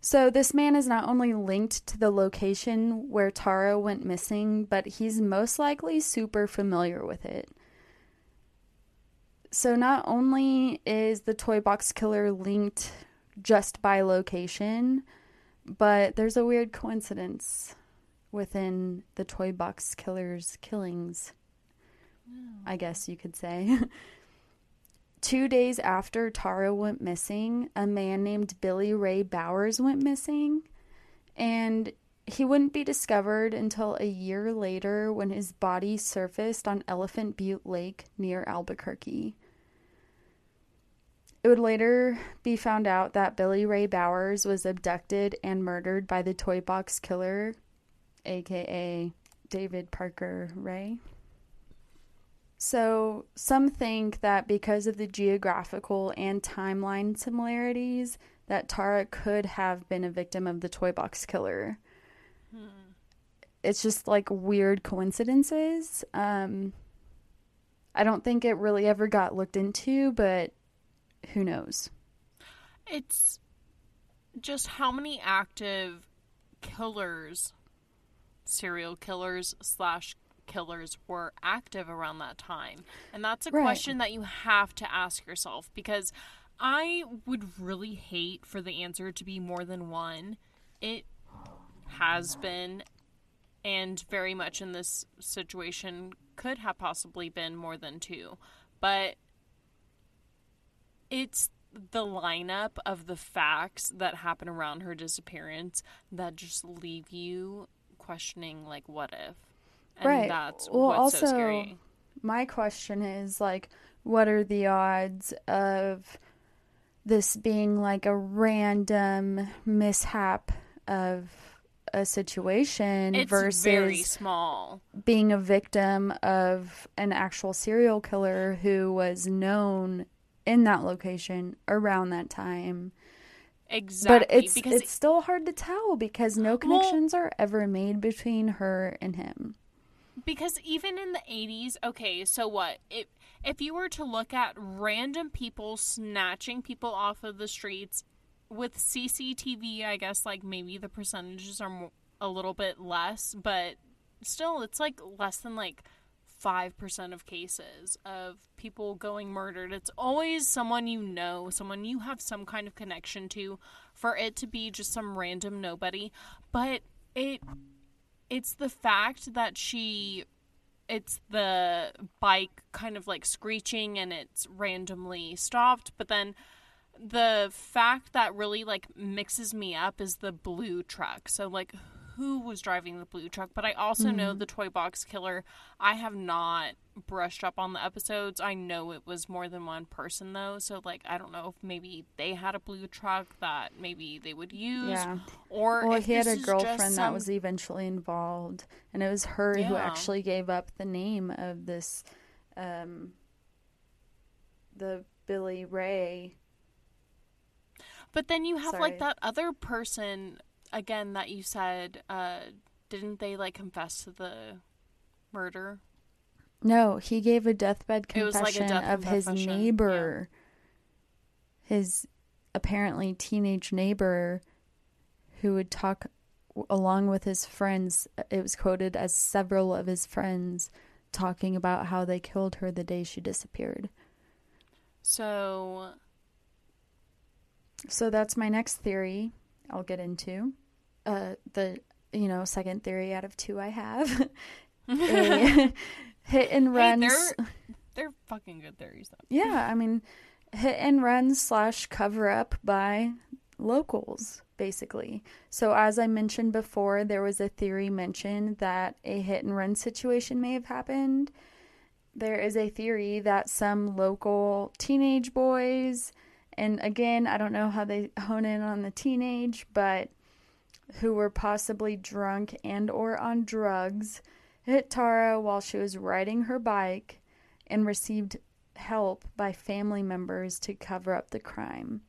So, this man is not only linked to the location where Tara went missing, but he's most likely super familiar with it. So, not only is the toy box killer linked just by location, but there's a weird coincidence within the toy box killer's killings, I guess you could say. Two days after Tara went missing, a man named Billy Ray Bowers went missing. And he wouldn't be discovered until a year later when his body surfaced on Elephant Butte Lake near Albuquerque. It would later be found out that Billy Ray Bowers was abducted and murdered by the toy box killer, aka David Parker Ray. So, some think that because of the geographical and timeline similarities, that Tara could have been a victim of the toy box killer. Hmm. It's just like weird coincidences. Um, I don't think it really ever got looked into, but who knows? It's just how many active killers, serial killers slash killers were active around that time? And that's a right. question that you have to ask yourself because I would really hate for the answer to be more than one. It has been, and very much in this situation could have possibly been more than two. But it's the lineup of the facts that happen around her disappearance that just leave you questioning like what if and right that's well also so my question is like what are the odds of this being like a random mishap of a situation it's versus very small being a victim of an actual serial killer who was known in that location around that time. Exactly. But it's because it's still hard to tell because no connections well, are ever made between her and him. Because even in the 80s, okay, so what? If if you were to look at random people snatching people off of the streets with CCTV, I guess like maybe the percentages are a little bit less, but still it's like less than like 5% of cases of people going murdered. It's always someone you know, someone you have some kind of connection to for it to be just some random nobody. But it it's the fact that she it's the bike kind of like screeching and it's randomly stopped, but then the fact that really like mixes me up is the blue truck. So like who was driving the blue truck, but I also mm-hmm. know the toy box killer. I have not brushed up on the episodes. I know it was more than one person though, so like I don't know if maybe they had a blue truck that maybe they would use, yeah. or well, he had a girlfriend that was eventually involved, and it was her yeah. who actually gave up the name of this, um, the Billy Ray. But then you have Sorry. like that other person again that you said uh didn't they like confess to the murder? No he gave a deathbed confession like death of his neighbor yeah. his apparently teenage neighbor who would talk along with his friends. It was quoted as several of his friends talking about how they killed her the day she disappeared. So so that's my next theory I'll get into uh, the you know second theory out of two I have. hit and runs. Hey, they're, they're fucking good theories though. Yeah, I mean, hit and run slash cover up by locals basically. So as I mentioned before, there was a theory mentioned that a hit and run situation may have happened. There is a theory that some local teenage boys and again, I don't know how they hone in on the teenage, but who were possibly drunk and or on drugs hit Tara while she was riding her bike and received help by family members to cover up the crime.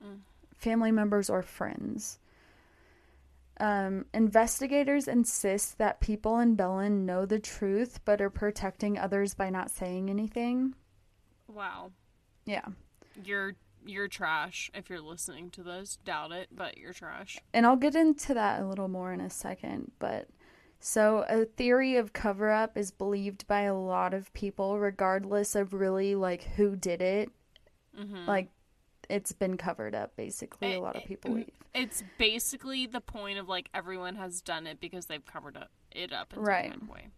Mm. Family members or friends. Um, investigators insist that people in Belen know the truth but are protecting others by not saying anything. Wow. Yeah. You're you're trash if you're listening to this. Doubt it, but you're trash. And I'll get into that a little more in a second, but so a theory of cover up is believed by a lot of people regardless of really like who did it. Mm-hmm. Like it's been covered up basically it, a lot of people believe. It's basically the point of like everyone has done it because they've covered up it up in right. some way.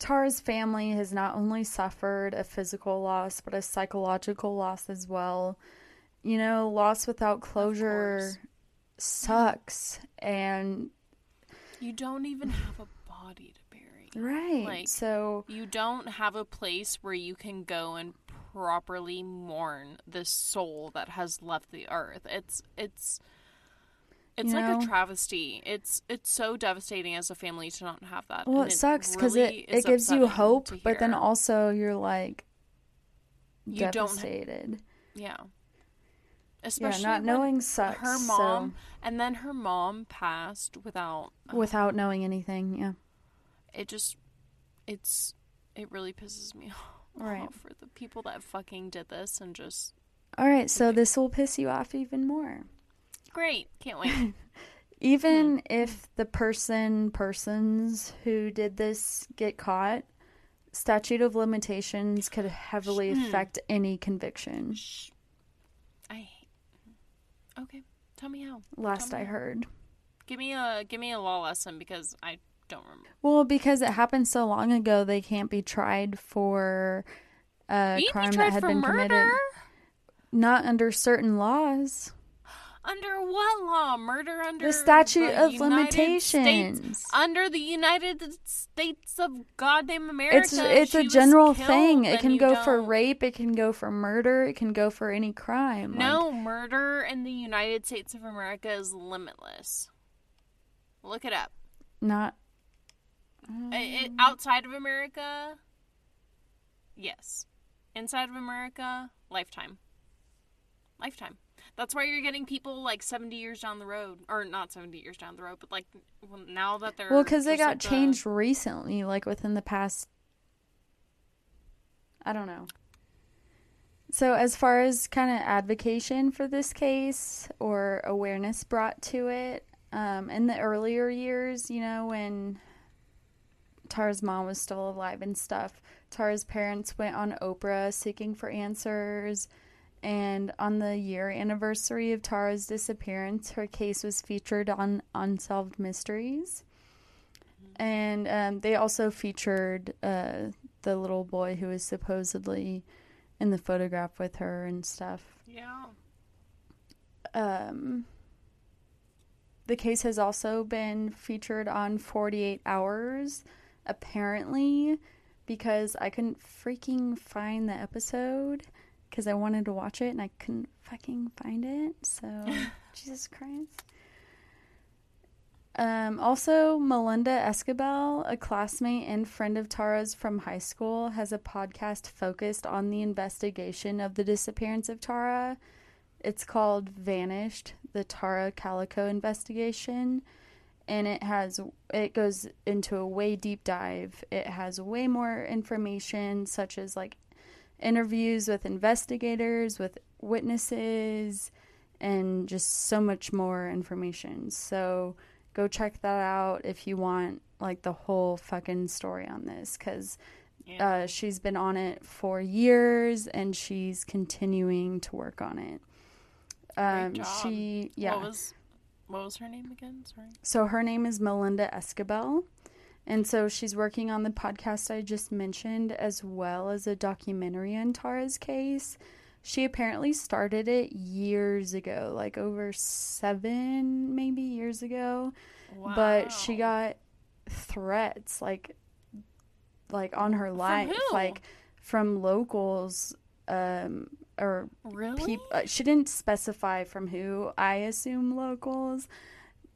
Tara's family has not only suffered a physical loss, but a psychological loss as well. You know, loss without closure sucks. And You don't even have a body to bury. Right. Like- so You don't have a place where you can go and properly mourn the soul that has left the earth. It's it's it's like know? a travesty. It's it's so devastating as a family to not have that. well, and it sucks because really it, it gives you hope, but then also you're like You don't- devastated. yeah. Yeah, Especially not knowing sucks. her mom and then her mom passed without so, without knowing anything, yeah. it just it's it really pisses me off Right. for the people that fucking did this and just All right, so this will piss you off even more. Great can't wait Even Hmm. if the person persons who did this get caught, statute of limitations could heavily Hmm. affect any conviction. Shh. I. Okay, tell me how. Last Tell I me. heard. Give me a give me a law lesson because I don't remember. Well, because it happened so long ago, they can't be tried for a you crime can be that had for been murder. committed. Not under certain laws. Under what law? Murder under The statute the of United States- limitations. Under the United States of goddamn America. It's it's a general thing. It can go for don't- rape. It can go for murder. It can go for any crime. Like, No, murder in the United States of America is limitless. Look it up. not. I- it- um, outside of America, yes. Inside of America, lifetime. Lifetime. That's why you're getting people like 70 years down the road. Or not 70 years down the road, but like well, now that they're. Well, because they got the- changed recently, like within the past. I don't know. So, as far as kind of advocation for this case or awareness brought to it, um, in the earlier years, you know, when Tara's mom was still alive and stuff, Tara's parents went on Oprah seeking for answers. And on the year anniversary of Tara's disappearance, her case was featured on Unsolved Mysteries. And um, they also featured uh, the little boy who was supposedly in the photograph with her and stuff. Yeah. Um, the case has also been featured on 48 Hours, apparently, because I couldn't freaking find the episode because I wanted to watch it and I couldn't fucking find it. So, Jesus Christ. Um, also, Melinda Esquibel, a classmate and friend of Tara's from high school, has a podcast focused on the investigation of the disappearance of Tara. It's called Vanished: The Tara Calico Investigation, and it has it goes into a way deep dive. It has way more information, such as like interviews with investigators, with witnesses, and just so much more information. So go check that out if you want like the whole fucking story on this because Yeah. uh, she's been on it for years and she's continuing to work on it. Um, job. she yeah. What was what was her name again? Sorry. So her name is Melinda Esquibel. And so she's working on the podcast I just mentioned as well as a documentary on Tara's case. She apparently started it years ago, like over seven maybe years ago. Wow. But she got threats like like on her life, like from locals um or really. peop- uh, she didn't specify from who i assume locals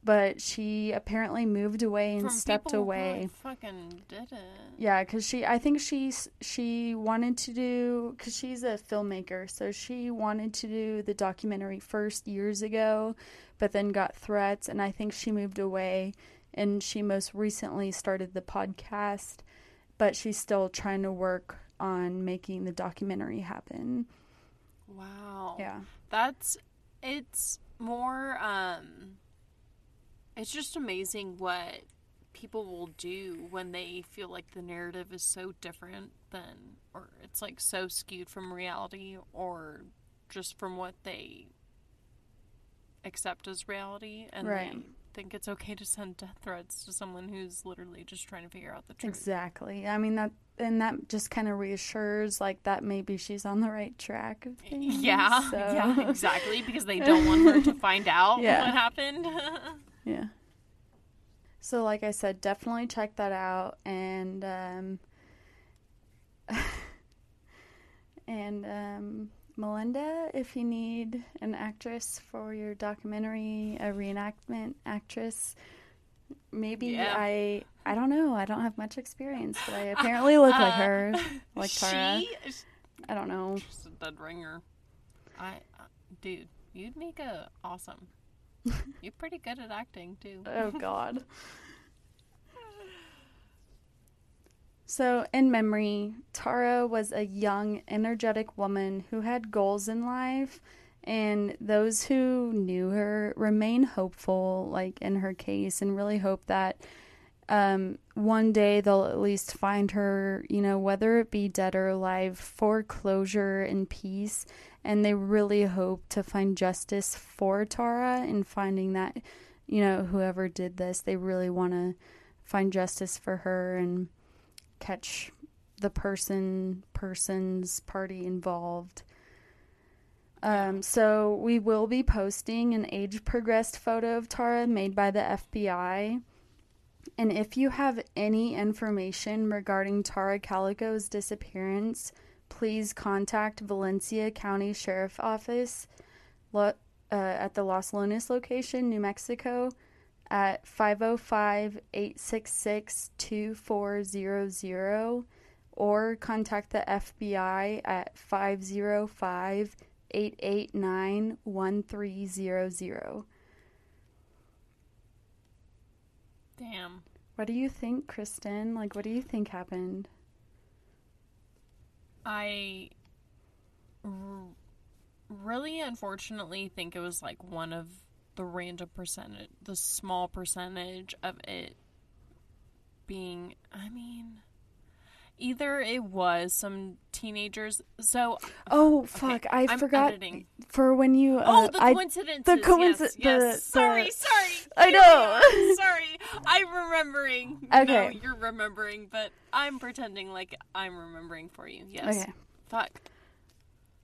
but she apparently moved away and From stepped away Fucking did it. yeah because she i think she she wanted to do because she's a filmmaker so she wanted to do the documentary first years ago but then got threats and i think she moved away and she most recently started the podcast but she's still trying to work on making the documentary happen Wow. yeah That's it's more um it's just amazing what people will do when they feel like the narrative is so different than or it's like so skewed from reality or just from what they accept as reality and Right. they think it's okay to send death threats to someone who's literally just trying to figure out the truth. Exactly. I mean that and that just kind of reassures like that maybe she's on the right track of things. Yeah, so- yeah, exactly, because they don't want her to find out Yeah. what happened. yeah. So, like I said, definitely check that out. And, um, and, um, Melinda, if you need an actress for your documentary, a reenactment actress, maybe Yeah. I, I don't know. I don't have much experience, but I apparently look like Uh, her, like Tara. She I don't know. just a dead ringer. I, uh, dude, you'd make a awesome. You're pretty good at acting too. Oh God. So, in memory, Tara was a young, energetic woman who had goals in life, and those who knew her remain hopeful, like in her case, and really hope that um, one day they'll at least find her, you know, whether it be dead or alive, for closure and peace. And they really hope to find justice for Tara and finding that, you know, whoever did this, they really want to find justice for her and catch the person, persons, party involved. Um, so we will be posting an age progressed photo of Tara made by the FBI. And if you have any information regarding Tara Calico's disappearance, please contact Valencia County Sheriff Office uh, at the Los Lunas location, New Mexico, at 505 866 2400 or contact the FBI at 505 889 1300. Damn. What do you think, Kristen? Like, what do you think happened? I r- really unfortunately think it was like one of the random percentage, the small percentage of it being, I mean, either it was some teenagers. So, Oh, fuck. I I'm forgot editing. for when you. Uh, oh, the I, coincidences. the coinci- yes, yes. sorry, the- sorry. I know. sorry. I'm remembering. Okay. No, you're remembering, but I'm pretending like I'm remembering for you. Yes. Okay. Fuck.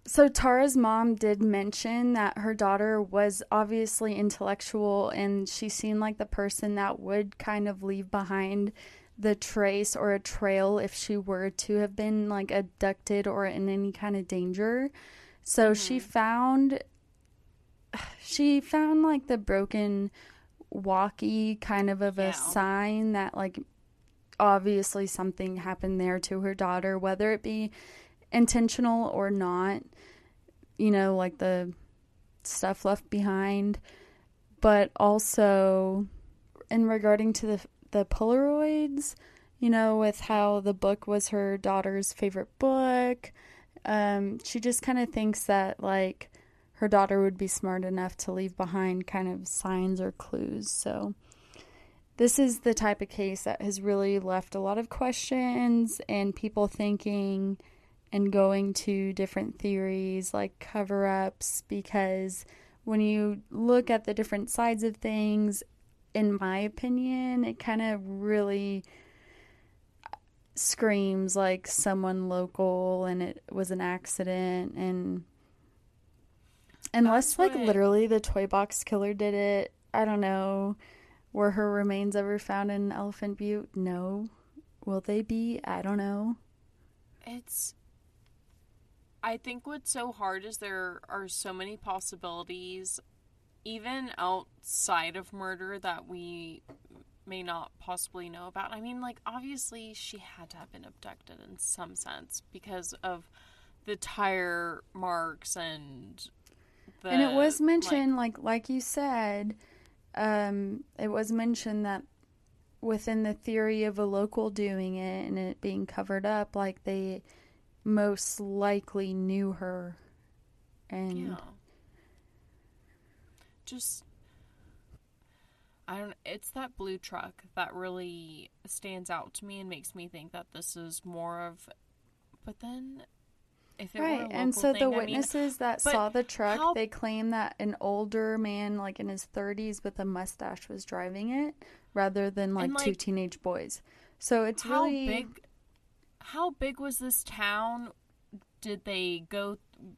So Tara's mom did mention that her daughter was obviously intellectual and she seemed like the person that would kind of leave behind the trace or a trail if she were to have been like abducted or in any kind of danger. So she mm-hmm. found she found like the broken walkie kind of of a Yeah. sign that like obviously something happened there to her daughter whether it be intentional or not you know like the stuff left behind but also in regarding to the the polaroids you know with how the book was her daughter's favorite book. Um she just kind of thinks that like her daughter would be smart enough to leave behind kind of signs or clues. So this is the type of case that has really left a lot of questions and people thinking and going to different theories like cover ups because when you look at the different sides of things, in my opinion, it kind of really screams like someone local and it was an accident and unless like literally the toy box killer did it i don't know were her remains ever found in elephant butte? No. Will they be? I don't know. It's. I think what's so hard is there are so many possibilities, even outside of murder, that we may not possibly know about. I mean, like, obviously, she had to have been abducted in some sense because of the tire marks and. The, and it was like- mentioned like like you said um it was mentioned that within the theory of a local doing it and it being covered up like they most likely knew her and Yeah. Just I don't it's that blue truck that really stands out to me and makes me think that this is more of but then if it were a right and so thing, the I mean, witnesses that saw the truck how- they claim that an older man like in his 30s with a mustache was driving it rather than like, And, two teenage boys so it's how really big how big was this town? Did they go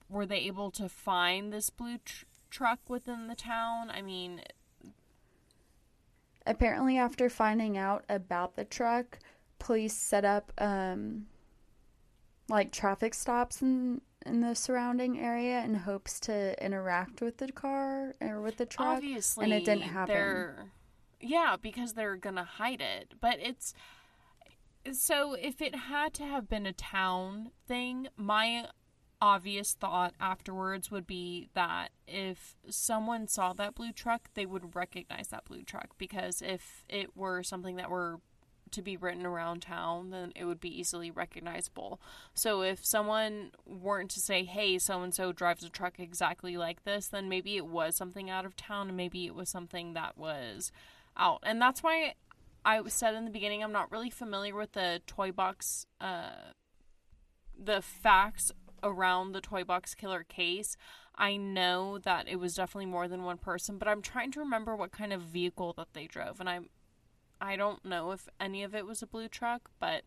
were they able to find this blue tr- truck within the town? I mean, Apparently, after finding out about the truck, police set up um, like traffic stops in in the surrounding area in hopes to interact with the car or with the truck. Obviously, and it didn't happen. Yeah, because they're gonna hide it. But it's so if it had to have been a town thing, my obvious thought afterwards would be that if someone saw that blue truck, they would recognize that blue truck because if it were something that were to be written around town, then it would be easily recognizable. So if someone weren't to say, "Hey, so and so drives a truck exactly like this," then maybe it was something out of town and maybe it was something that was out. And that's why I said in the beginning I'm not really familiar with the toy box uh the facts around the toy box killer case. I know that it was definitely more than one person, but I'm trying to remember what kind of vehicle that they drove and I'm I don't know if any of it was a blue truck, but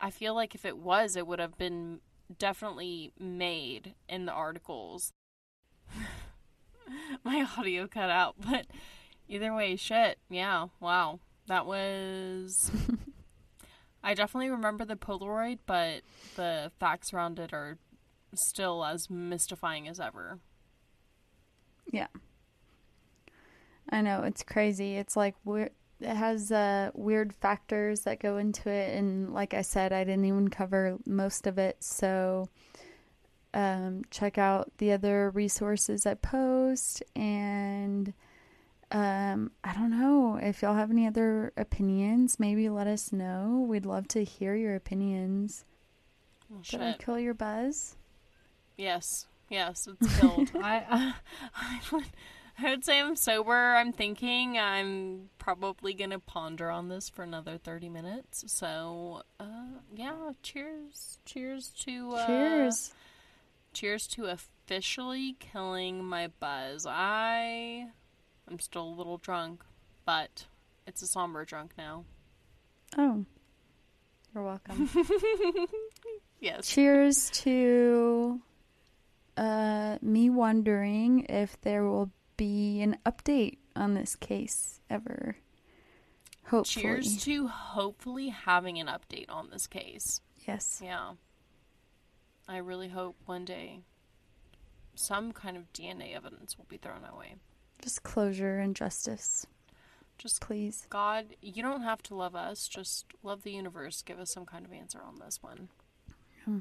I feel like if it was, it would have been definitely made in the articles. My audio cut out, but either way, shit. Yeah, wow. That was I definitely remember the Polaroid, but the facts around it are still as mystifying as ever. Yeah. I know it's crazy. It's like we're it has uh, weird factors that go into it, and like I said, I didn't even cover most of it. So um, check out the other resources I post, and um, I don't know if y'all have any other opinions. Maybe let us know. We'd love to hear your opinions. Oh, Did I kill your buzz? Yes, yes, it's killed. I, uh, I would, I would say I'm sober. I'm thinking. I'm probably gonna ponder on this for another thirty minutes. So, uh, yeah. Cheers, cheers to uh, Cheers. cheers to officially killing my buzz. I, I'm still a little drunk, but it's a somber drunk now. Oh, you're welcome. Yes. Cheers to uh, me wondering if there will be an update on this case ever. Hopefully. Cheers to hopefully having an update on this case. Yes. Yeah. I really hope one day some kind of DNA evidence will be thrown our way. Just closure and justice, Just please. God, you don't have to love us, just love the universe. Give us some kind of answer on this one. Hmm.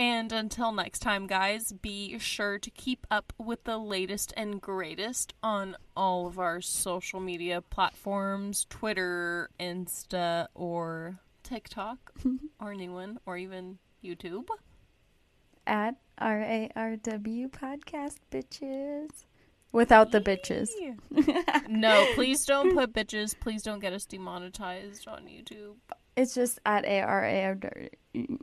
And until next time, guys, be sure to keep up with the latest and greatest on all of our social media platforms Twitter, Insta, or TikTok, or new one, or even YouTube. At R A R W podcast, bitches. Without the bitches. no, please don't put bitches. Please don't get us demonetized on YouTube. It's just at A R A R W.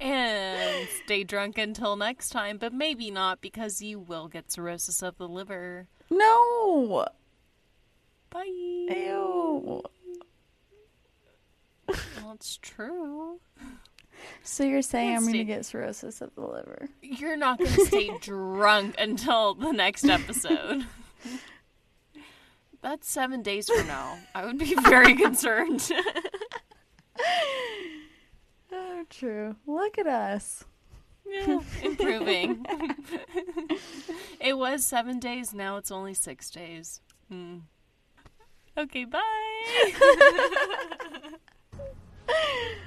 and stay drunk until next time, but maybe not because you will get cirrhosis of the liver. No! Bye. Ew. Well, it's true. So you're saying I'm going to get cirrhosis of the liver? You're not going to stay drunk until the next episode. That's seven days from now. I would be very concerned. Oh, true. Look at us. yeah, improving. it was seven days. Now it's only six days. Hmm. Okay, bye.